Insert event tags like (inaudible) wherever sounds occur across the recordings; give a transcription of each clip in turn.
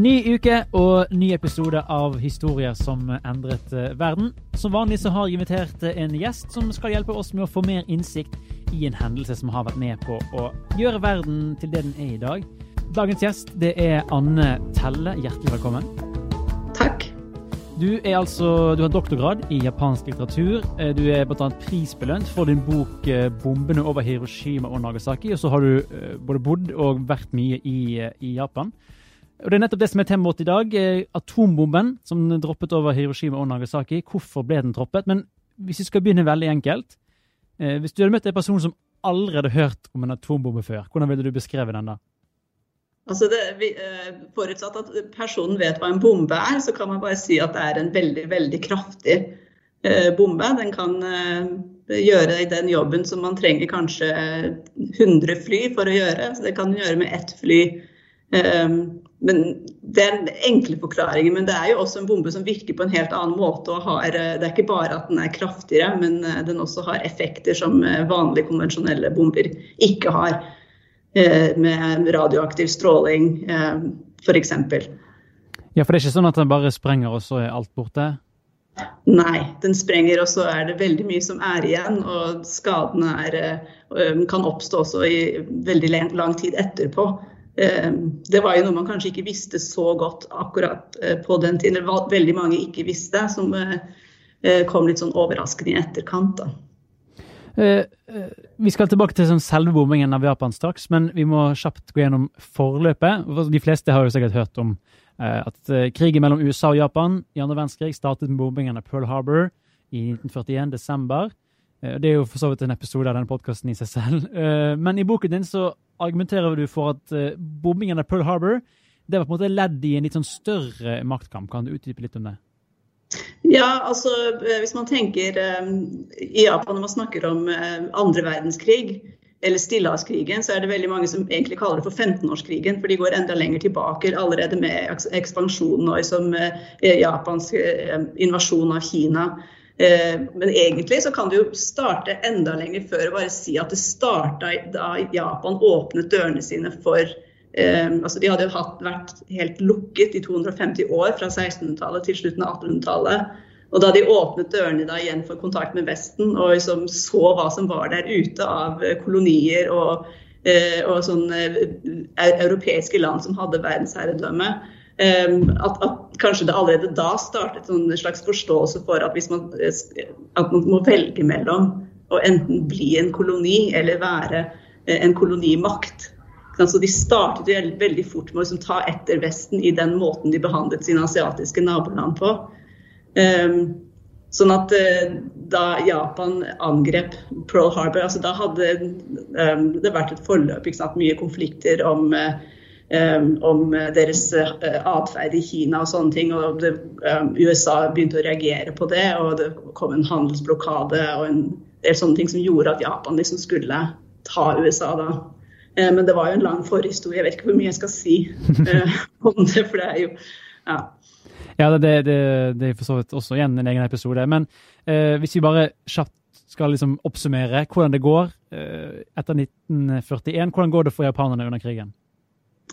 Ny uke og ny episode av Historier som endret eh, verden. Som vanlig så har jeg invitert eh, en gjest som skal hjelpe oss med å få mer innsikt i en hendelse som har vært med på å gjøre verden til det den er i dag. Dagens gjest det er Anne Telle. Hjertelig velkommen. Takk. Du er altså, du har doktorgrad i japansk litteratur. Eh, Du er bl.a. prisbelønt for din bok eh, 'Bombene over Hiroshima og Nagasaki'. Og så har du eh, både bodd og vært mye i, i Japan. Og Det er nettopp det som er temaet i dag. Atombomben som droppet over Hiroshima og Nagasaki. Hvorfor ble den droppet? Men hvis vi skal begynne veldig enkelt Hvis du hadde møtt en person som aldri hadde hørt om en atombombe før, hvordan ville du beskrevet den da? Altså det, vi, eh, forutsatt at personen vet hva en bombe er, så kan man bare si at det er en veldig, veldig kraftig eh, bombe. Den kan eh, gjøre den jobben som man trenger kanskje 100 fly for å gjøre. Så det kan den gjøre med ett fly. Men Det er den enkle forklaringen, men det er jo også en bombe som virker på en helt annen måte. og har, Det er ikke bare at den er kraftigere, men den også har effekter som vanlige konvensjonelle bomber ikke har. Eh, Med radioaktiv stråling, eh, f.eks. Ja, For det er ikke sånn at den bare sprenger, og så er alt borte? Nei, den sprenger, og så er det veldig mye som er igjen. Og skadene er, eh, kan oppstå også i veldig lang- tid etterpå. Det var jo noe man kanskje ikke visste så godt akkurat på den tiden. Det var veldig mange ikke visste, som kom litt sånn overraskende i etterkant. da. Eh, eh, vi skal tilbake til sånn selve bombingen av Japan straks, men vi må kjapt gå gjennom forløpet. De fleste har jo sikkert hørt om eh, at krigen mellom USA og Japan i andre verdenskrig startet med bombingen av Pearl Harbor i 1941, desember. Det er jo for så vidt en episode av denne podkasten i seg selv. (laughs) Men i boken din så argumenterer du for at bombingen av Pearl Harbor det var på en måte ledd i en litt sånn større maktkamp. Kan du utdype litt om det? Ja, altså eh, hvis man tenker eh, i Japan når man snakker om eh, andre verdenskrig eller Stillehavskrigen, så er det veldig mange som egentlig kaller det for 15-årskrigen, for de går enda lenger tilbake allerede med ekspansjonen og som Japans invasjon av Kina. Men egentlig så kan det jo starte enda lenger før og bare si at det starta da Japan åpnet dørene sine for Eh, altså de hadde jo hatt, vært helt lukket i 250 år, fra 1600-tallet til slutten av 1800-tallet. Og da de åpnet dørene da igjen for kontakt med Vesten, og liksom så hva som var der ute av eh, kolonier og, eh, og sånne eh, europeiske land som hadde verdensherredømme, eh, at, at kanskje det allerede da startet en slags forståelse for at, man, at man må velge mellom å enten bli en koloni eller være en kolonimakt. Så De startet veldig fort med å liksom ta etter Vesten i den måten de behandlet sine asiatiske naboland på. Um, sånn at uh, da Japan angrep Pearl Harbor, altså da hadde um, det vært et forløp, mye konflikter om Um, om deres uh, atferd i Kina og sånne ting. og det, USA begynte å reagere på det, og det kom en handelsblokade og en del sånne ting som gjorde at Japan liksom skulle ta USA da. Uh, men det var jo en lang forhistorie. Jeg vet ikke hvor mye jeg skal si uh, (laughs) om det, for det er jo ja. Ja, det, det, det er for så vidt også igjen en egen episode. Men eh, hvis vi bare kjapt skal liksom oppsummere hvordan det går eh, etter 1941, hvordan går det for japanerne under krigen?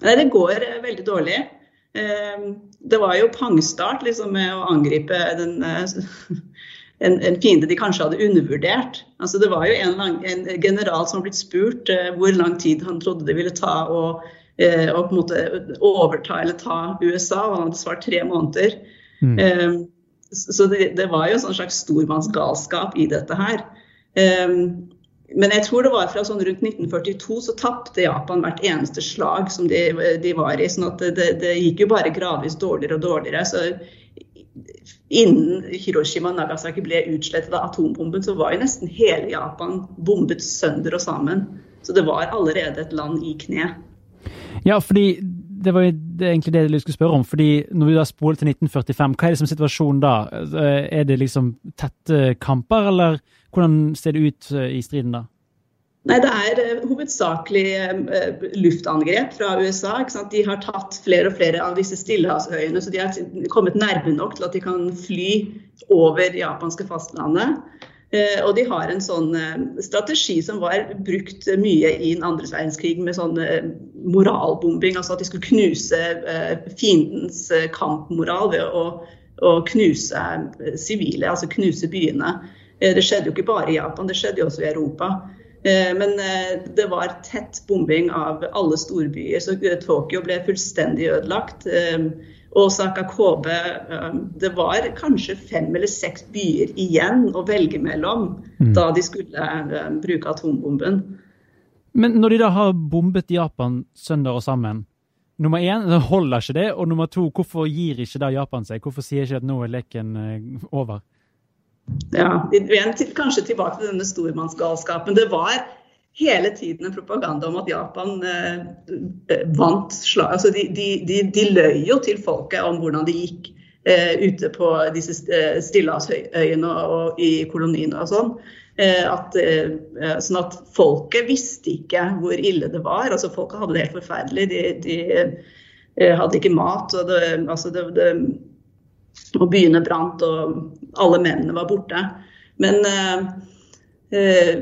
Nei, Det går eh, veldig dårlig. Eh, det var jo pangstart liksom, med å angripe den, eh, en, en, fiende de kanskje hadde undervurdert. Altså, det var jo en, lang, en general som blitt spurt eh, hvor lang tid han trodde det ville ta å eh, måte overta eller ta USA, og han hadde svart tre måneder. Mm. Eh, så det, det, var jo en sånn slags stormannsgalskap i dette her. Um, men jeg tror det var fra sånn rundt 1942 så tapte Japan hvert eneste slag som de, de var i. sånn at det, det, gikk jo bare gradvis dårligere og dårligere. så Innen Hiroshima og Nagasaki ble utslettet av atombomben, så var jo nesten hele Japan bombet sønder og sammen. Så det var allerede et land i kne. Ja, fordi det var jo egentlig det jeg skulle spørre om. fordi Når vi da spoler til 1945, hva er det som situasjonen da? Er det liksom tette kamper, eller hvordan ser det ut eh, i striden da? Nei, Det er uh, hovedsakelig uh, luftangrep fra USA. De har tatt flere og flere av disse stillehavsøyene, så de har kommet nærme nok til at de kan fly over japanske fastlandet. Eh, og de har en sånn eh, strategi som var brukt mye i den andre verdenskrig, med sånn eh, moralbombing. Altså at de skulle knuse fiendens kampmoral ved å, å knuse sivile, altså knuse byene. Det skjedde jo ikke bare i Japan, det skjedde jo også i Europa. Men det var tett bombing av alle storbyer, så Tokyo ble fullstendig ødelagt. Osaka, Kobe Det var kanskje fem eller seks byer igjen å velge mellom mm. da de skulle bruke atombomben. Men når de da har bombet Japan sønder og sammen, nummer én, holder ikke det? Og nummer to, hvorfor gir ikke da Japan seg? Hvorfor sier ikke at nå er leken over? Ja, kanskje tilbake til denne stormannsgalskapen. Det var hele tiden en propaganda om at Japan eh, eh vant slag. Altså de, de, de, de, løy jo til folket om hvordan det gikk eh, ute på disse eh, stillehavsøyene og, og i koloniene og sånn. Eh, at, eh, sånn at folket visste ikke hvor ille det var. altså Folket hadde det helt forferdelig. De, hadde ikke mat. og det, altså det, det, og byene brant, og alle mennene var borte. Men eh,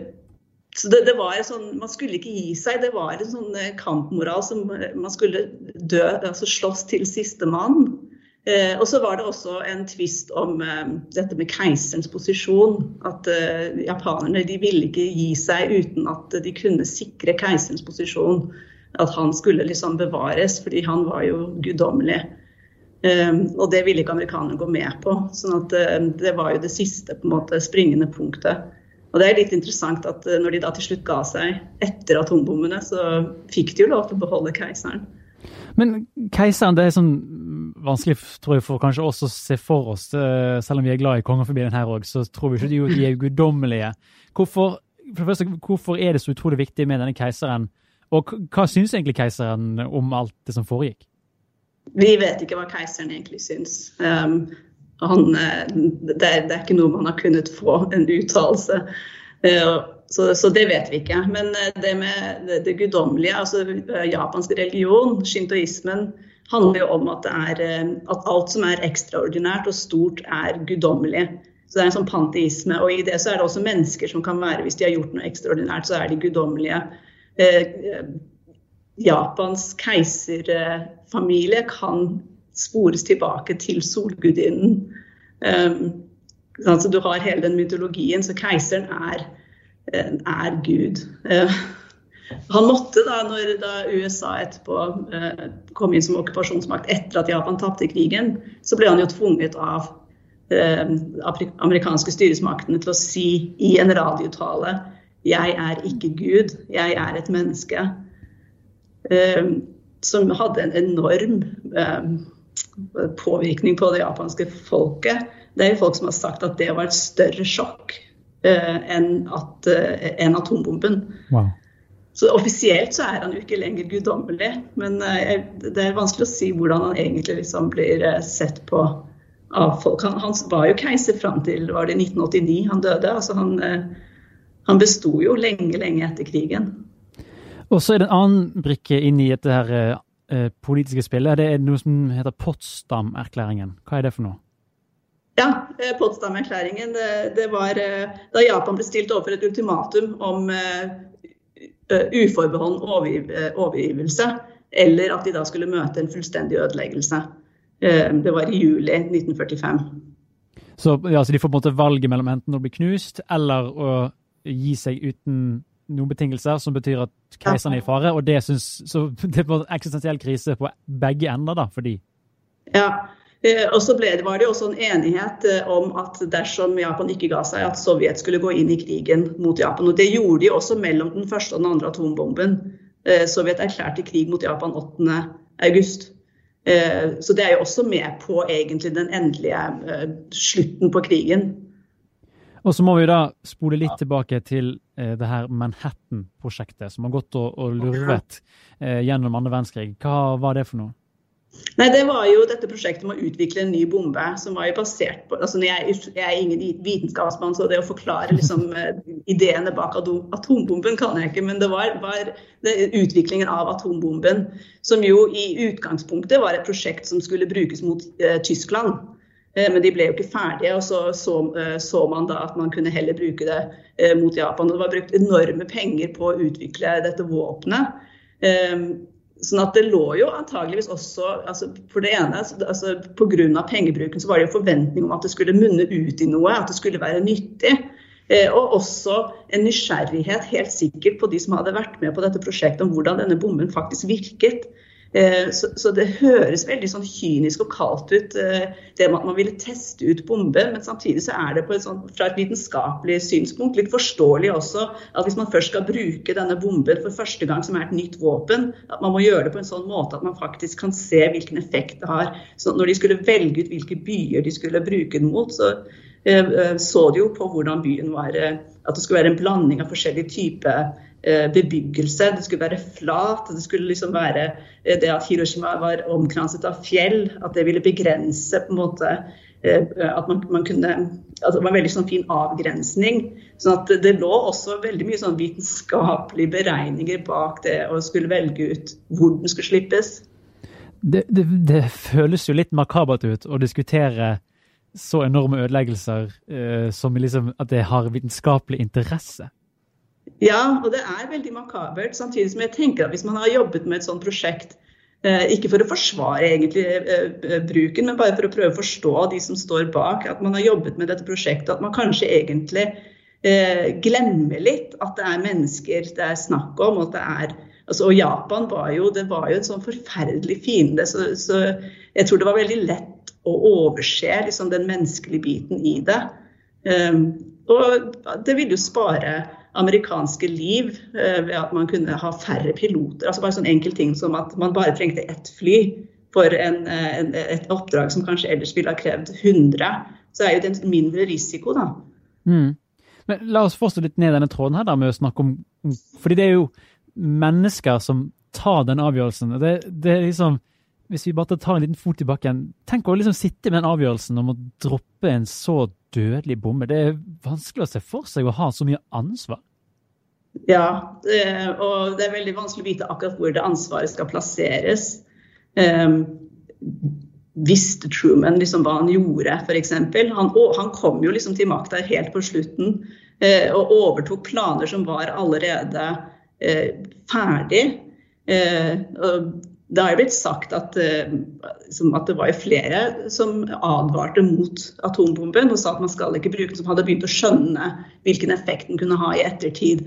så det, det, var sånn, Man skulle ikke gi seg. Det var en sånn eh, kampmoral som eh, man skulle dø, altså slåss til sistemann. Eh, og så var det også en tvist om eh, dette med keiserens posisjon. At eh, japanerne de ville ikke gi seg uten at de kunne sikre keiserens posisjon. At han skulle liksom bevares, fordi han var jo guddommelig. Eh, og det ville ikke amerikanerne gå med på. sånn at det var jo det siste på en måte springende punktet. Og det er litt interessant at uh, når de da til slutt ga seg etter atombommene, så fikk de jo lov til å beholde keiseren. Men keiseren, det er sånn vanskelig tror jeg, for kanskje oss å se for oss. uh, selv om vi er glad i kongefamilien her òg, så tror vi ikke de, de er guddommelige. Hvorfor, hvorfor er det så utrolig viktig med denne keiseren? Og hva syns egentlig keiseren om alt det som foregikk? Vi vet ikke hva keiseren egentlig syns. Um, han, eh, det, er, det, er, ikke noe man har kunnet få en uttalelse. Eh, så, så, det vet vi ikke. Men eh, det med det, det guddommelige, altså japansk religion, shintoismen, handler jo om at, er, at, alt som er ekstraordinært og stort, er guddommelig. Så det er en sånn panteisme. Og i det så er det også mennesker som kan være, hvis de har gjort noe ekstraordinært, så er de guddommelige. Eh, Japans keiserfamilie kan spores tilbake til solgudinnen. Um, altså du har hele den mytologien, så keiseren er, er Gud. Uh, han måtte da, når da USA etterpå uh, kom inn som okkupasjonsmakt etter at Japan tapte krigen, så ble han jo tvunget av uh, amerikanske styresmaktene til å si i en radiotale jeg er ikke Gud, jeg er et menneske. Som hadde en enorm påvirkning på det japanske folket. Det er jo folk som har sagt at det var et større sjokk enn at, en atombomben. Wow. Så offisielt så er han jo ikke lenger guddommelig, men det er vanskelig å si hvordan han egentlig liksom blir sett på av folk. Han, han var jo keiser fram til var det 1989 han døde. altså Han, han besto jo lenge, lenge etter krigen. Og så er det en annen brikke inn i dette her eh, politiske spillet. Det er noe som heter Potsdam-erklæringen. Hva er det for noe? Ja, eh, Potsdam-erklæringen. Det, det, var eh, da Japan ble stilt overfor et ultimatum om uh, uforbeholden overgiv, overgivelse, eller at de da skulle møte en fullstendig ødeleggelse. Uh, det var i juli 1945. Så ja, så de får på en måte valget mellom enten å bli knust eller å gi seg uten noen betingelser, som betyr at keiseren er i fare. Og det, synes, så (laughs) det var en eksistensiell krise på begge ender, da, for de. Ja. Eh, og så ble det, var det også en enighet eh, om at dersom Japan ikke ga seg, at Sovjet skulle gå inn i krigen mot Japan. Og det gjorde de også mellom den første og den andre atombomben. Eh, Sovjet erklærte krig mot Japan 8. august. Så det er jo også med på egentlig den endelige slutten på krigen. Og så må vi da spole litt tilbake til det her Manhattan-prosjektet, som har gått og, og lurvet eh, gjennom andre verdenskrig. Hva var det for noe? Nei, Det var jo dette prosjektet med å utvikle en ny bombe. som var jo basert på, altså Jeg, jeg er ingen vitenskapsmann, så det å forklare liksom, (laughs) eh, ideene bak atombomben kan jeg ikke. Men det var, var det, utviklingen av atombomben, som jo i utgangspunktet var et prosjekt som skulle brukes mot eh, Tyskland. Eh, men de ble jo ikke ferdige, og så, så, eh, så, man da at man kunne heller bruke det eh, mot Japan. Og det var brukt enorme penger på å utvikle dette våpenet. Sånn at det lå jo antageligvis også altså For det ene, altså pga. pengebruken så var det jo forventning om at det skulle munne ut i noe, at det skulle være nyttig. Og også en nysgjerrighet helt sikkert på de som hadde vært med på dette prosjektet, om hvordan denne bomben faktisk virket. Eh, så, så, det høres veldig sånn kynisk og kaldt ut, eh, det med at man ville teste ut bombe. Men samtidig så er det et sånt, fra et vitenskapelig synspunkt litt forståelig også at hvis man først skal bruke denne bomben for første gang som er et nytt våpen, at man må gjøre det på en sånn måte at man faktisk kan se hvilken effekt det har. Så når de skulle velge ut hvilke byer de skulle bruke den mot, så eh, så de jo på hvordan byen var At det skulle være en blanding av forskjellige typer bebyggelse. Det skulle være flat. Det skulle liksom være eh, det at Hiroshima var omkranset av fjell. At det ville begrense på en måte eh, at man, man kunne at Det var en veldig sånn fin avgrensning. sånn at Det lå også veldig mye sånn vitenskapelige beregninger bak det å skulle velge ut hvor den skulle slippes. Det, det, det føles jo litt makabert ut å diskutere så enorme ødeleggelser eh, som liksom at det har vitenskapelig interesse. Ja, og det er veldig makabert. Samtidig som jeg tenker at hvis man har jobbet med et sånt prosjekt, eh, ikke for å forsvare egentlig eh, eh, bruken, men bare for å prøve å forstå de som står bak, at man har jobbet med dette prosjektet, at man kanskje egentlig glemmer litt at det er mennesker det er snakk om. og det er Altså, og Japan var jo, var jo en sånn forferdelig fiende, så, så, jeg tror det var veldig lett å overse liksom, den menneskelige biten i det. Um, og det ville jo spare amerikanske liv eh, ved at man kunne ha færre piloter. altså Bare sånn enkel ting som at man bare trengte ett fly for en, eh, en, et oppdrag som kanskje ellers ville ha krevd 100. Så er jo det en mindre risiko, da. Mm. Men La oss fortsette litt ned denne tråden her da, med å snakke om fordi det er jo mennesker som tar den avgjørelsen. Det, det er liksom, Hvis vi bare tar en liten fot i bakken Tenk å liksom sitte med den avgjørelsen om å droppe en så dødelig bombe. Det er vanskelig å se for seg å ha så mye ansvar. Ja, og det er veldig vanskelig å vite akkurat hvor det ansvaret skal plasseres. Um, visste Truman liksom hva han gjorde, f.eks. Han, han kom jo liksom til makta helt på slutten uh, og overtok planer som var allerede uh, ferdig. Det har jo blitt sagt at, at, det var flere som advarte mot atombomben og sa at man skal ikke bruke den, som hadde begynt å skjønne hvilken effekt den kunne ha i ettertid.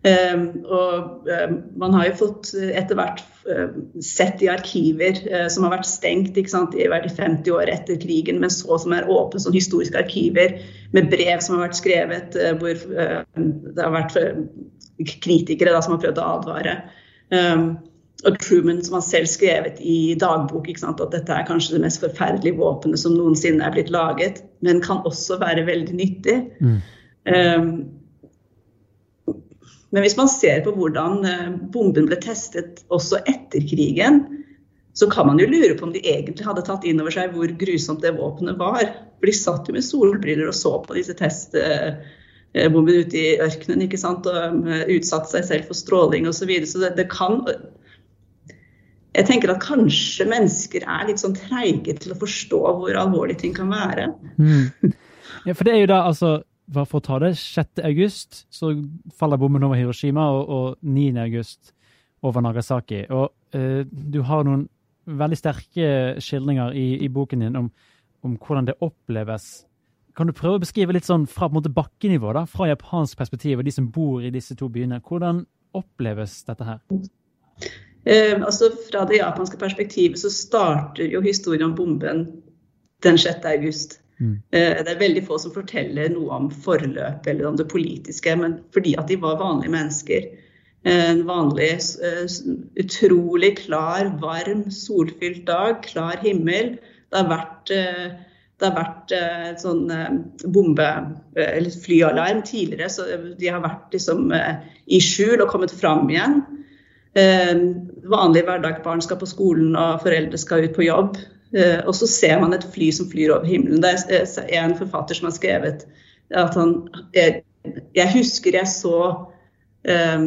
Um, og um, man har jo fått eh, etter hvert uh, sett i arkiver uh, som har vært stengt i 50 år etter krigen, men så som er åpne sånn historiske arkiver med brev som har vært skrevet uh, hvor det har vært kritikere da, som har prøvd å advare. Og Truman som har selv skrevet i dagbok at dette er kanskje det mest forferdelige våpenet som noensinne er blitt laget, men kan også være veldig nyttig. Mm. Um, men hvis man ser på hvordan bomben ble testet også etter krigen, så kan man jo lure på om de egentlig hadde tatt inn over seg hvor grusomt det våpenet var. For de satt jo med solbriller og så på disse testbombene ute i ørkenen ikke sant? og utsatte seg selv for stråling osv. Så, videre. så det, det kan jeg tenker at kanskje mennesker er litt sånn treige til å forstå hvor alvorlig ting kan være. Mm. Ja, for det er jo da, altså, for å ta det, 6. august så faller bomben over Hiroshima, og, og 9. august over Nagasaki. Og uh, du har noen veldig sterke skildringer i, i boken din om, om, hvordan det oppleves. Kan du prøve å beskrive litt sånn fra måte bakkenivå, da, fra japansk perspektiv, og de som bor i disse to byene. Hvordan oppleves dette her? Eh, altså Fra det japanske perspektivet så starter jo historien om bomben den 6. august. Mm. Eh, det er veldig få som forteller noe om forløpet eller om det politiske, men fordi at de var vanlige mennesker. En vanlig, eh, utrolig klar, varm, solfylt dag, klar himmel. Det har vært, eh, det har vært sånn bombe- eller flyalarm tidligere, så de har vært liksom i skjul og kommet fram igjen. Vanlig hverdag. Barn skal på skolen og foreldre skal ut på jobb. Eh, og så ser man et fly som flyr over himmelen. Det er en forfatter som har skrevet at han Jeg, jeg husker jeg så um,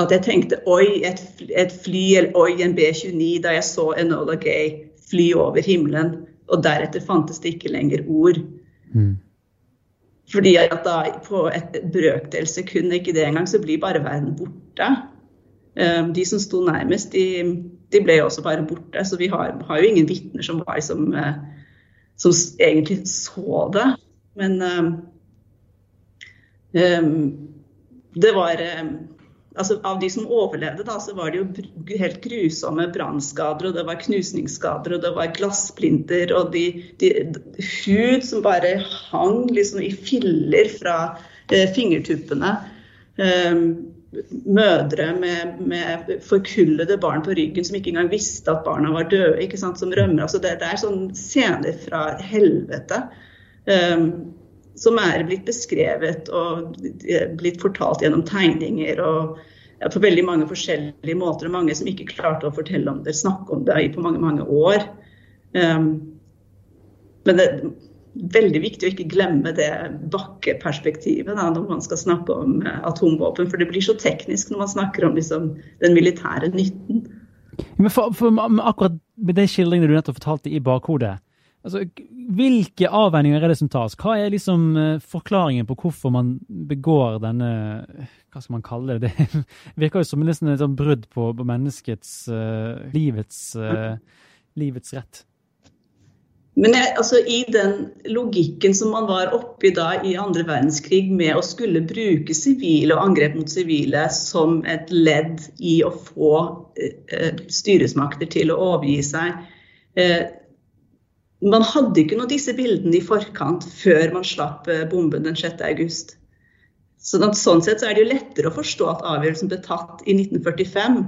at jeg tenkte oi, et, et fly, eller oi, en B-29, da jeg så Enola Gay fly over himmelen. Og deretter fantes det ikke lenger ord. Mm. Fordi at da på et brøkdel sekund, ikke det engang, så blir bare verden borte. Um, de som sto nærmest, de, de ble jo også bare borte. Så vi har, har jo ingen vitner som, som, eh, som, egentlig så det. Men um, det var altså Av de som overlevde, da, så var det jo helt grusomme brannskader, og det var knusningsskader, og det var glassplinter, og de, de, hud som bare hang liksom i filler fra eh, fingertuppene. Um, mødre med, med, forkullede barn på ryggen som ikke engang visste at barna var døde, ikke sant, som rømmer. Altså det, det, er sånne scener fra helvete um, som er blitt beskrevet og blitt fortalt gjennom tegninger og ja, på veldig mange forskjellige måter. Og mange som ikke klarte å fortelle om det, snakke om det på mange, mange år. Um, men det veldig viktig å ikke glemme det bakkeperspektivet da, når man skal snakke om eh, atomvåpen. For det blir så teknisk når man snakker om liksom, den militære nytten. Men for, for, akkurat med de skildringene du nettopp fortalte i bakhodet, altså, hvilke avveininger er det som tas? Hva er liksom uh, forklaringen på hvorfor man begår denne Hva skal man kalle det? Det virker jo som nesten et brudd på, på menneskets uh, livets, uh, livets rett. Men jeg, altså, i den logikken som man var oppi da i andre verdenskrig med å skulle bruke sivile og angrep mot sivile som et ledd i å få eh, styresmakter til å overgi seg eh, Man hadde ikke noe disse bildene i forkant før man slapp eh, bomben den 6.8. Sånn, sånn sett så er det jo lettere å forstå at avgjørelsen ble tatt i 1945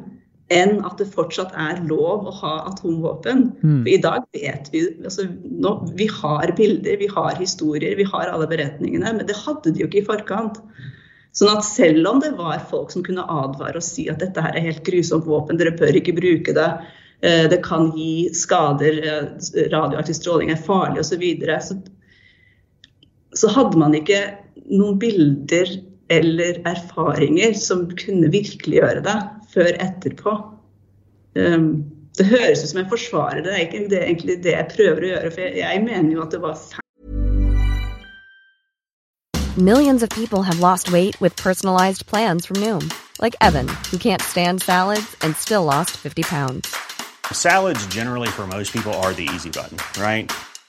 enn at det fortsatt er lov å ha atomvåpen. Mm. For I dag vet vi altså, nå, Vi har bilder, vi har historier, vi har alle beretningene, men det hadde de jo ikke i forkant. Sånn at selv om det var folk som kunne advare og si at dette her er helt grusomt våpen, dere bør ikke bruke det, eh, det kan gi skader, eh, radioaktiv stråling er farlig osv., så, videre, så så hadde man ikke noen bilder eller erfaringer som kunne virkeliggjøre det før etterpå. Um, det høres ut som jeg forsvarer det, det er ikke det, egentlig det jeg prøver å gjøre. For jeg, jeg mener jo at det var feil. Millions of people have lost weight with personalized plans from Noom. Like Evan, who can't stand salads and still lost 50 pounds. Salads generally for most people are the easy button, right?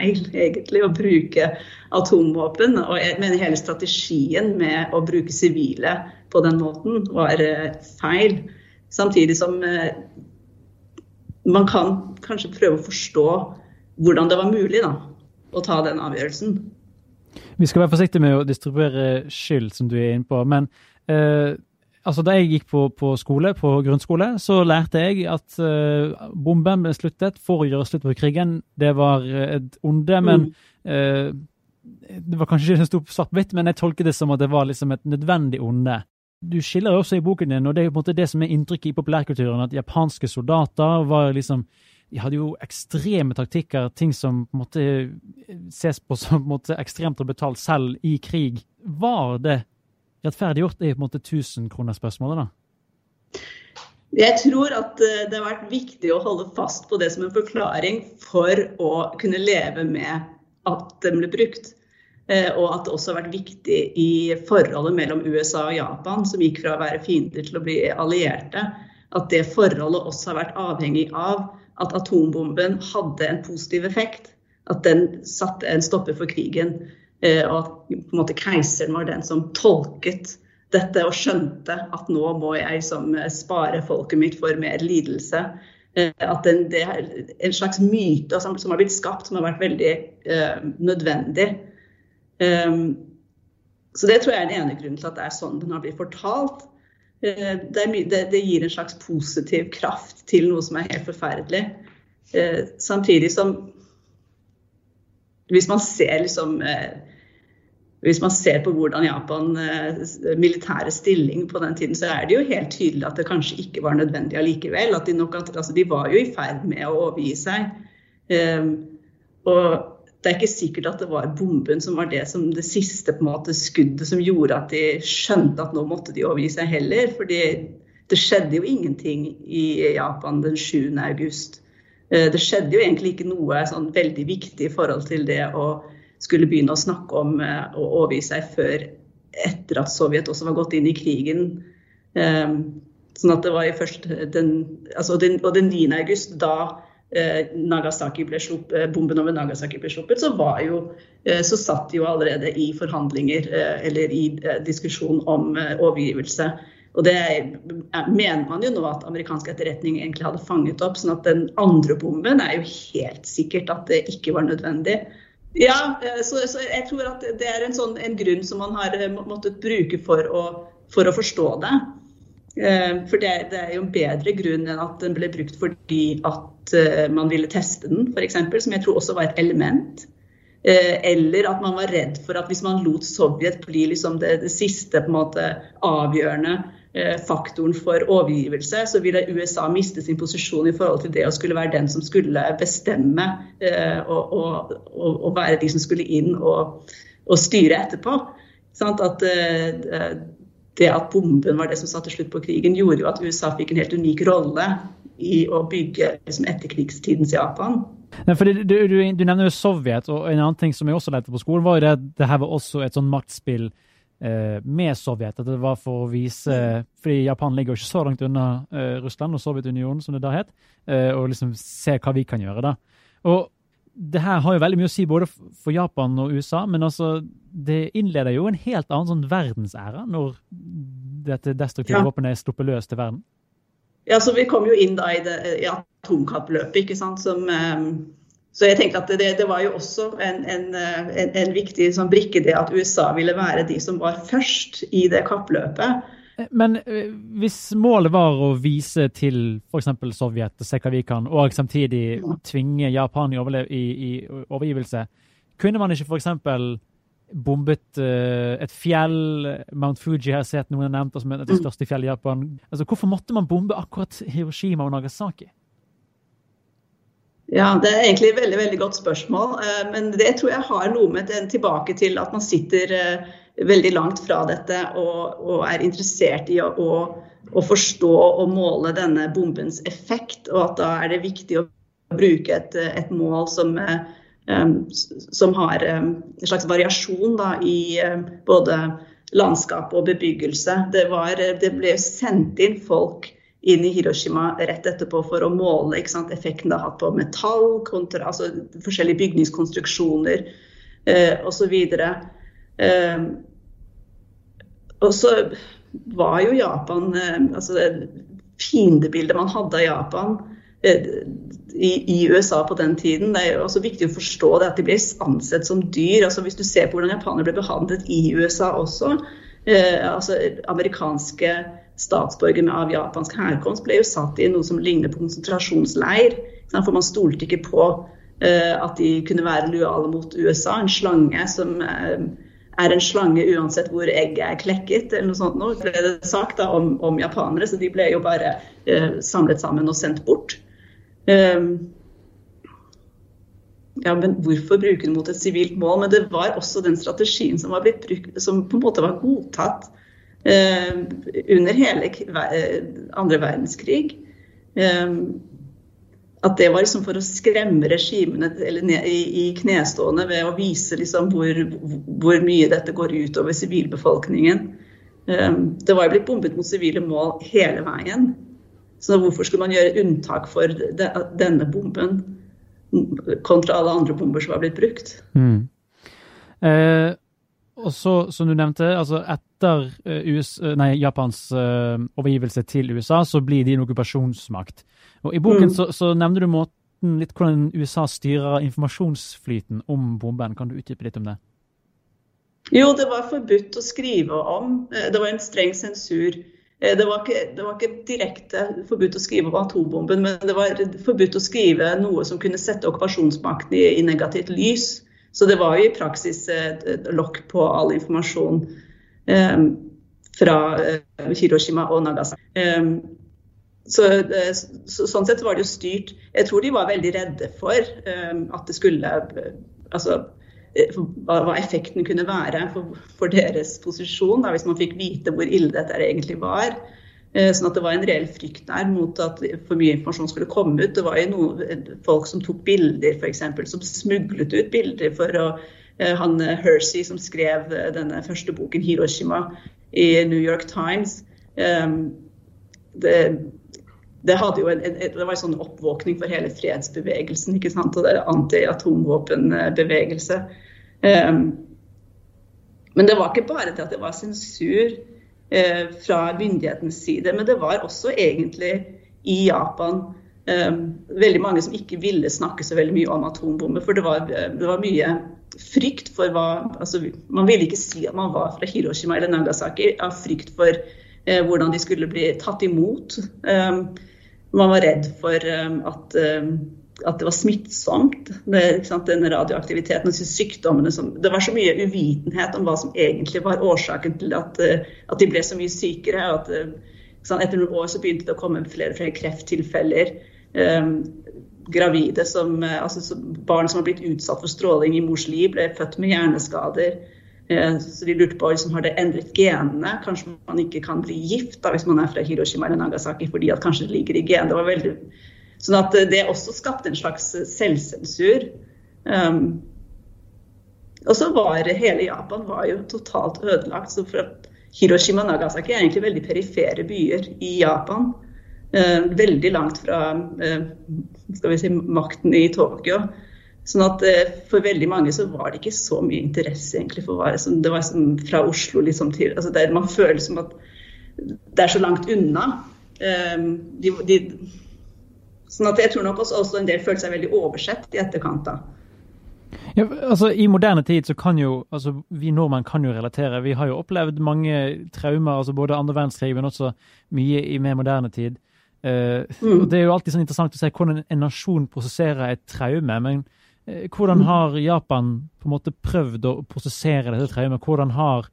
Feil, egentlig, å bruke atomvåpen. Og jeg mener hele strategien med å bruke sivile på den måten var eh, feil. Samtidig som eh, man kan kanskje prøve å forstå hvordan det var mulig da, å ta den avgjørelsen. Vi skal være forsiktige med å distribuere skyld, som du er inne på. Men eh, altså, da jeg gikk på, på, skole, på grunnskole, så lærte jeg at uh, bomben ble sluttet for å gjøre slutt på krigen. Det var et onde, men uh, Det var kanskje ikke stort svart-hvitt, men jeg tolket det som at det var liksom et nødvendig onde. Du skiller også i boken din, og det er jo på en måte det som er inntrykket i populærkulturen, at japanske soldater var liksom de hadde jo ekstreme taktikker, ting som på en måte ses på som på en måte ekstremt å betale selv i krig. Var det rettferdiggjort, er på en måte tusenkronerspørsmålet, da? Jeg tror at eh, det har vært viktig å holde fast på det som en forklaring for å kunne leve med at den ble brukt. Eh, og at det også har vært viktig i forholdet mellom USA og Japan, som gikk fra å være fiender til å bli allierte, at det forholdet også har vært avhengig av at atombomben hadde en positiv effekt. At den satte en stopper for krigen. Eh, og at på en måte keiseren var den som tolket dette og skjønte at nå må jeg som eh, spare folket mitt for mer lidelse. Eh, at den, det er en slags myte som, som har blitt skapt, som har vært veldig eh, nødvendig. Um, så det tror jeg er den ene grunnen til at det er sånn den har blitt fortalt. Uh, det, det, det, gir en slags positiv kraft til noe som er helt forferdelig. Uh, samtidig som hvis man ser liksom hvis man ser på hvordan Japan eh, militære stilling på den tiden, så er det jo helt tydelig at det kanskje ikke var nødvendig allikevel. At de, nok, altså de var jo i ferd med å overgi seg. Um, og det er ikke sikkert at det var bomben som var det, som det siste måte, skuddet som gjorde at de skjønte at nå måtte de overgi seg heller. fordi det skjedde jo ingenting i Japan den 7. august. Uh, det skjedde jo egentlig ikke noe sånn veldig viktig i forhold til det å skulle begynne å snakke om eh, å overgi seg før etter at Sovjet også var gått inn i krigen. Um, sånn at det var først den, altså den, Og den 9. august, da eh, Nagasaki ble sluppet, eh, bomben over Nagasaki ble sluppet, så, var jo, eh, så satt de jo allerede i forhandlinger eh, eller i eh, diskusjon om overgivelse. Og det mener man jo nå at amerikansk etterretning egentlig hadde fanget opp. sånn at den andre bomben er jo helt sikkert at det ikke var nødvendig. Ja, eh, så, så, jeg tror at det er en, sånn, en grunn som man har eh, måttet bruke for å, for å forstå det. Eh, for det, det, er jo en bedre grunn enn at den ble brukt fordi at man ville teste den, f.eks., som jeg tror også var et element. Eller at man var redd for at hvis man lot Sovjet bli liksom det, det siste på en måte avgjørende faktoren for overgivelse, så ville USA miste sin posisjon i forhold til det å skulle være den som skulle bestemme eh, og, og, og, og være de som skulle inn og, styre etterpå. Sånn at eh, det at bomben var det som satte slutt på krigen, gjorde jo at USA fikk en helt unik rolle i å bygge liksom, etterkrigstidens Japan. Fordi du, du, du, nevner jo Sovjet, og en annen ting som jeg også lærte på skolen, var jo at det her var også et sånn maktspill Eh, med Sovjet. At det var for å vise Fordi Japan ligger jo ikke så langt unna eh, Russland og Sovjetunionen, som det da het. Eh, og liksom se hva vi kan gjøre, da. Og det her har jo veldig mye å si både for Japan og USA, men altså, det innleder jo en helt annen sånn verdensæra når dette destruktive ja. våpenet er sluppet løs til verden. Ja, så Vi kom jo inn da i, det, i atomkappløpet, ikke sant. Som, um, så jeg tenkte at det, det var jo også en, en, en, en viktig sånn brikke det at USA ville være de som var først i det kappløpet. Men eh, hvis målet var å vise til f.eks. Sovjet og se hva vi kan, og samtidig tvinge Japan i, i, i overgivelse, kunne man ikke f.eks. bombet uh, et fjell? Mount Fuji har jeg sett noen har nevnt som et av de mm. største fjellene i Japan. Altså, hvorfor måtte man bombe akkurat Hiroshima og Nagasaki? Ja, Det er egentlig et veldig veldig godt spørsmål. Eh, men det tror jeg har noe med den tilbake til at man sitter veldig langt fra dette og, og er interessert i å, å, å, forstå og måle denne bombens effekt. Og at da er det viktig å bruke et, et mål som, um, som har en slags variasjon da, i både landskap og bebyggelse. Det, var, det, ble sendt inn folk inn i Hiroshima rett etterpå for å måle sant, effekten det har hatt på metall, kontra, altså forskjellige bygningskonstruksjoner eh, osv. Um, og så var jo Japan eh, altså det fiendebildet man hadde av Japan eh, i, i, USA på den tiden. Det er jo også viktig å forstå det at de ble ansett som dyr. altså Hvis du ser på hvordan japanere ble behandlet i USA også. Eh, altså Amerikanske statsborgere av japansk herkomst ble jo satt i noe som ligner på konsentrasjonsleir. For man stolte ikke på eh, at de kunne være lojale mot USA. En slange som eh, er en slange uansett hvor egget er klekket, eller noe sånt. Nå ble det sagt da, om, om, japanere, så de ble jo bare eh, samlet sammen og sendt bort. Um, ja, men Hvorfor bruke det mot et sivilt mål? Men det var også den strategien som, var blitt brukt, som på en måte var godtatt under hele andre verdenskrig. Um, at det var liksom for å skremme regimene i, knestående ved å vise liksom hvor, hvor, mye dette går ut over sivilbefolkningen. Det var jo blitt bombet mot sivile mål hele veien. Så hvorfor skulle man gjøre unntak for de, denne bomben kontra alle andre bomber som var blitt brukt? Mm. Eh, og så, som du nevnte, altså etter eh, US, eh, nei, Japans uh, overgivelse til USA, så blir de en okkupasjonsmakt. Og I boken mm. så, så nevner du måten litt hvordan USA styrer informasjonsflyten om bomben. Kan du utdype litt om det? Jo, det var forbudt å skrive om. Det var en streng sensur. Det var, ikke, det var ikke, direkte forbudt å skrive om atombomben, men det var forbudt å skrive noe som kunne sette okkupasjonsmakten i, i negativt lys. Så det var jo i praksis et, et lokk på all informasjon fra eh, Hiroshima og Nagasaki. Eh, så, eh, så, sånn sett var det jo styrt. Jeg tror de var veldig redde for um, at det skulle Altså hva, hva effekten kunne være for, for deres posisjon, da, hvis man fikk vite hvor ille dette egentlig var. Sånn at det var en reell frykt der mot at for mye informasjon skulle komme ut. Det var jo noe, folk som tok bilder, f.eks., som smuglet ut bilder for å Han Hersey, som skrev denne første boken, 'Hiroshima', i New York Times. Um, det, det, en, det var en sånn oppvåkning for hele fredsbevegelsen ikke sant? og det anti-atomvåpenbevegelse. Um, men det var ikke bare det at det var sensur fra myndighetens side, men det var også egentlig i Japan um, veldig mange som ikke ville snakke så veldig mye om atombomber. For det var, det var mye frykt for hva altså, Man ville ikke si at man var fra Hiroshima eller Nagasaki av frykt for eh, hvordan de skulle bli tatt imot. Um, man var redd for um, at, um, at det var smittsomt, med den radioaktiviteten og sykdommene. Som, det var så mye uvitenhet om hva som egentlig var årsaken til at, uh, at de ble så mye sykere. At, uh, etter noen år så begynte det å komme flere og flere krefttilfeller. Gravide som, uh, altså, Barn som har blitt utsatt for stråling i mors liv, ble født med hjerneskader. Eh, så de lurte på liksom, har det endret genene. Kanskje man ikke kan bli gift da, hvis man er fra Hiroshima eller Nagasaki, fordi at kanskje det ligger i genet. Det var veldig... Sånn at eh, det også skapte en slags eh, selvsensur. Um, og så var hele Japan var jo totalt ødelagt. så fra Hiroshima og Nagasaki er egentlig veldig perifere byer i Japan. Uh, veldig langt fra uh, skal vi si, makten i Tokyo. Sånn at For veldig mange så var det ikke så mye interesse egentlig for hva Det var som fra Oslo liksom til altså der Man føler som at det er så langt unna. De, de, sånn at jeg tror nok også, også en del føler seg veldig oversett i etterkant. da. Ja, altså I moderne tid så kan jo altså vi nordmenn kan jo relatere. Vi har jo opplevd mange traumer, altså både andre verdenskrig, men også mye i mer moderne tid. Uh, mm. og Det er jo alltid sånn interessant å se hvordan en nasjon prosesserer et traume. Men uh, hvordan mm. har Japan på en måte prøvd å prosessere dette traumet? Hvordan har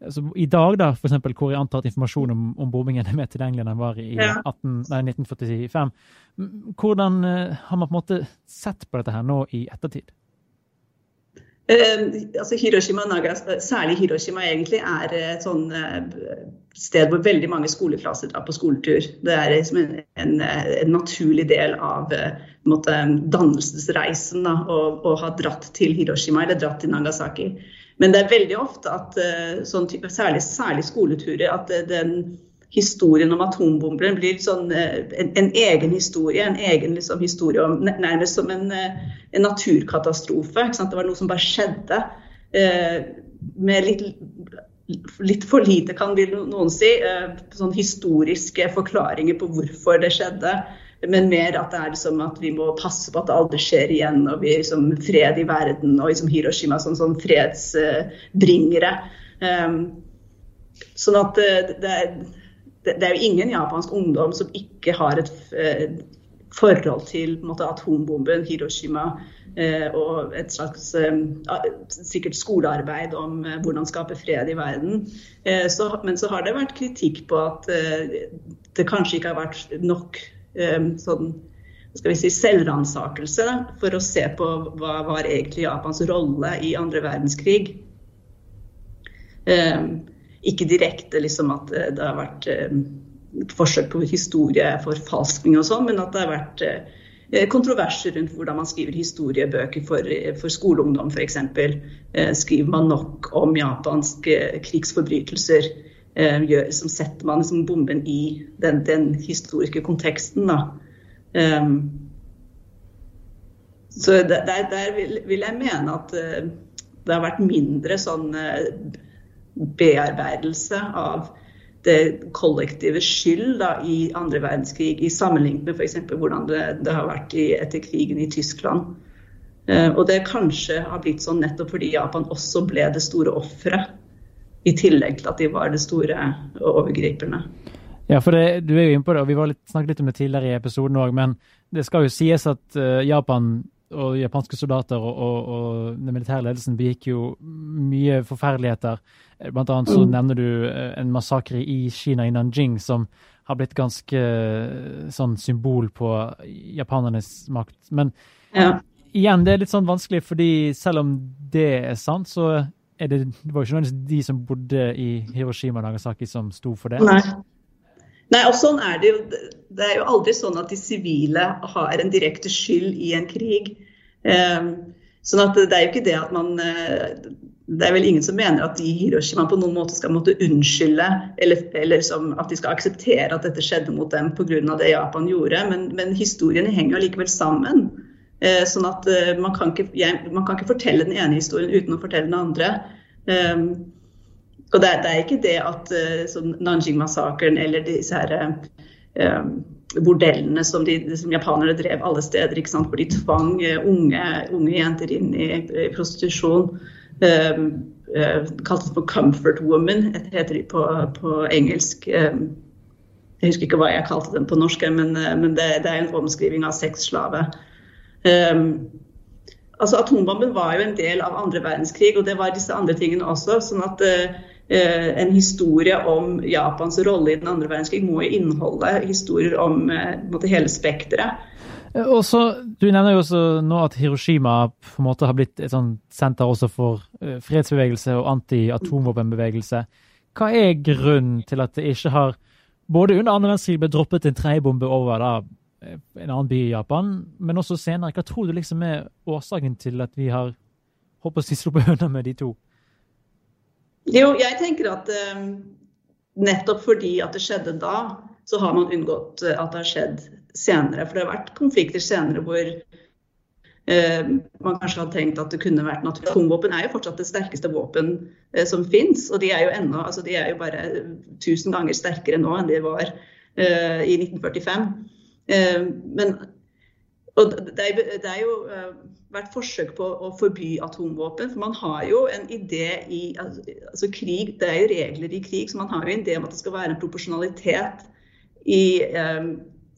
altså, I dag, da, for eksempel, hvor jeg antar at informasjon om, om bombingen er mer tilgjengelig enn den var i ja. 18, nei, 1945, hvordan uh, har man på en måte sett på dette her nå i ettertid? Eh, altså Hiroshima Naga, særlig Hiroshima egentlig, er et sånn eh, sted hvor veldig mange skoleklasser drar på skoletur. Det er liksom en, en, en naturlig del av eh, måte, dannelsesreisen da, å, å, ha dratt til Hiroshima eller dratt til Nagasaki. Men det er veldig ofte at sånn type, særlig, særlig skoleturer, at den historien om atombomber blir sånn, eh, en, en, egen historie. En egen liksom, historie om, nærmest som en, eh, en naturkatastrofe. Det var noe som bare skjedde. Eh, med litt, litt, for lite, kan noen si, eh, sånn historiske forklaringer på hvorfor det skjedde. Men mer at det er liksom at vi må passe på at det aldri skjer igjen. Og vi liksom fred i verden og liksom Hiroshima som sånn, sånn fredsbringere. Um, sånn at det, det er det, er jo ingen japansk ungdom som ikke har et eh, forhold til måte, atombomben, Hiroshima, eh, og et slags eh, sikkert skolearbeid om hvordan skape fred i verden. Så, men så har det vært kritikk på at det kanskje ikke har vært nok sånn skal vi si, selvransakelse for å se på hva var egentlig Japans rolle i andre verdenskrig. Um, ikke direkte liksom at eh, det har vært eh, forsøk på historieforfalskning og sånn, men at det har vært eh, kontroverser rundt hvordan man skriver historiebøker for, for skoleungdom f.eks. Skriver man nok om japanske krigsforbrytelser? Som setter man liksom bomben i den, den historiske konteksten. Da. Um, så der, der vil, vil, jeg mene at det har vært mindre sånn bearbeidelse av det kollektive skyld da, i andre verdenskrig, i sammenlignet med f.eks. hvordan det, det, har vært i, etter krigen i Tyskland. Eh, og det kanskje har blitt sånn nettopp fordi Japan også ble det store offeret, i tillegg til at de var det store overgriperne. Ja, for det, du er jo inne på det, og vi litt, snakket litt om det tidligere i episoden òg, men det skal jo sies at uh, Japan og japanske soldater og, og, og den militære ledelsen begikk jo mye forferdeligheter. Blant annet så mm. nevner du eh, en massakre i Kina, i Nanjing, som har blitt ganske eh, sånn symbol på japanernes makt. Men ja. igjen, det er litt sånn vanskelig, fordi selv om det er sant, så er det, det var jo ikke nødvendigvis de som bodde i Hiroshima og Nagasaki som sto for det. Nei. Nei, og sånn er det jo. Det er jo aldri sånn at de sivile har en direkte skyld i en krig. Um, sånn at det er jo ikke det at man uh, Det er vel ingen som mener at de i Hiroshima på noen måte skal måtte unnskylde, eller, eller at de skal akseptere at dette skjedde mot dem pga. det Japan gjorde. Men, men historiene henger jo likevel sammen. Uh, sånn at uh, man, kan ikke, man, kan ikke, fortelle den ene historien uten å fortelle den andre. Um, og det, det, er ikke det at sånn Nanjing-massakren eller disse her, uh, bordellene som, de, som, japanere drev alle steder, ikke sant? hvor de tvang uh, unge, unge, jenter inn i, i prostitusjon. Uh, kalt det for 'comfort woman', heter de på, på engelsk. jeg husker ikke hva jeg kalte dem på norsk, men, men det, det, er en omskriving av sexslave. Um, altså Atombomben var jo en del av andre verdenskrig, og det var disse andre tingene også. sånn at uh, Eh, en historie om Japans rolle i den andre verdenskrig må inneholde historier om eh, måte, hele spekteret. Eh, du nevner jo også nå at Hiroshima på en måte har blitt et sånt senter også for fredsbevegelse og anti-atomvåpenbevegelse. Hva er grunnen til at det ikke har, både under andre verdenskrig, ble droppet en tredjebombe over da, en annen by i Japan, men også senere? Hva tror du liksom er årsaken til at vi har håper å si sluppet unna med de to? Jo, jeg tenker at eh, nettopp fordi at det skjedde da, så har man unngått eh, at det har skjedd senere. For det har vært konflikter senere hvor eh, man kanskje hadde tenkt at det kunne vært naturlig. Atomvåpen er jo fortsatt det sterkeste våpen eh, som fins, og de er jo ennå, altså de er jo bare tusen ganger sterkere nå enn de var eh, i 1945. Eh, men og det er, det er jo uh, vært forsøk på å forby atomvåpen. For man har jo en idé i altså krig, Det er jo regler i krig, så man har jo en idé om at det skal være en proporsjonalitet i, um,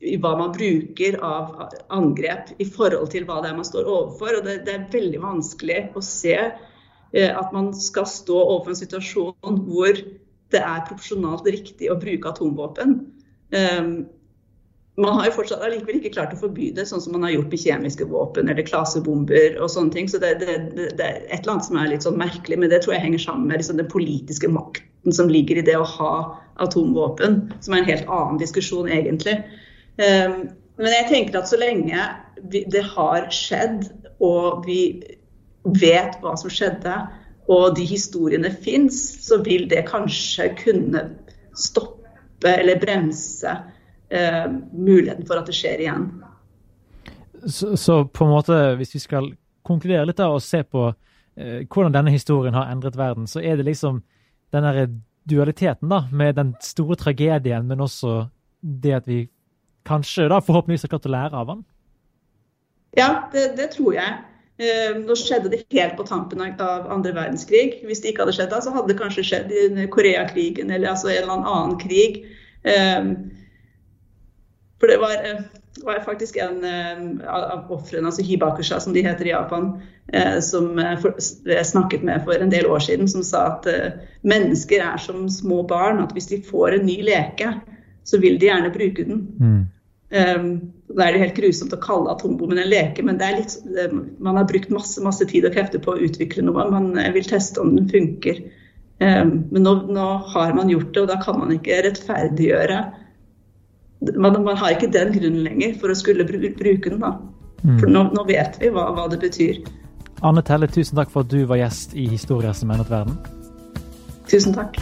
i hva man bruker av angrep i forhold til hva det er man står overfor. Og det, det er veldig vanskelig å se uh, at man skal stå overfor en situasjon hvor det er proporsjonalt riktig å bruke atomvåpen. Um, man har jo fortsatt allikevel ikke klart å forby det, sånn som man har gjort med kjemiske våpen eller klasebomber og sånne ting. Så det, det, det, er et eller annet som er litt sånn merkelig, men det tror jeg henger sammen med liksom den politiske makten som ligger i det å ha atomvåpen, som er en helt annen diskusjon egentlig. Um, men jeg tenker at så lenge vi, det har skjedd, og vi vet hva som skjedde, og de historiene fins, så vil det kanskje kunne stoppe eller bremse eh, muligheten for at det skjer igjen. Så, så, på en måte, hvis vi skal konkludere litt da, og se på eh, hvordan denne historien har endret verden, så er det liksom den derre dualiteten da, med den store tragedien, men også det at vi kanskje da forhåpentligvis har klart å lære av den? Ja, det, det tror jeg. Eh, nå skjedde det helt på tampen av andre verdenskrig. Hvis det ikke hadde skjedd da, så hadde det kanskje skjedd i Koreakrigen eller altså en eller annen krig. Eh, for det var, eh, var faktisk en eh, av ofrene, altså hibakusha som de heter i Japan, eh, som jeg snakket med for en del år siden, som sa at mennesker er som små barn. At hvis de får en ny leke, så vil de gjerne bruke den. Mm. Um, da er det helt grusomt å kalle atombommen en leke, men litt, man har brukt masse, masse tid og krefter på å utvikle noe. Man vil teste om den funker. Um, men nå, nå, har man gjort det, og da kan man ikke rettferdiggjøre man, man, har ikke den grunnen lenger for å skulle bruke den. da. Mm. For nå, nå, vet vi hva, hva, det betyr. Anne Telle, tusen takk for at du var gjest i Historier som endret verden. Tusen takk.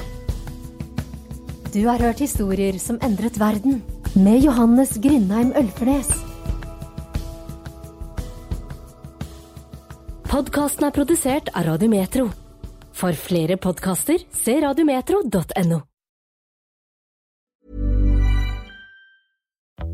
Du har hørt historier som endret verden, med Johannes Grindheim Ølfernes. Podkasten er produsert av Radiometro. For flere podkaster, se radiometro.no.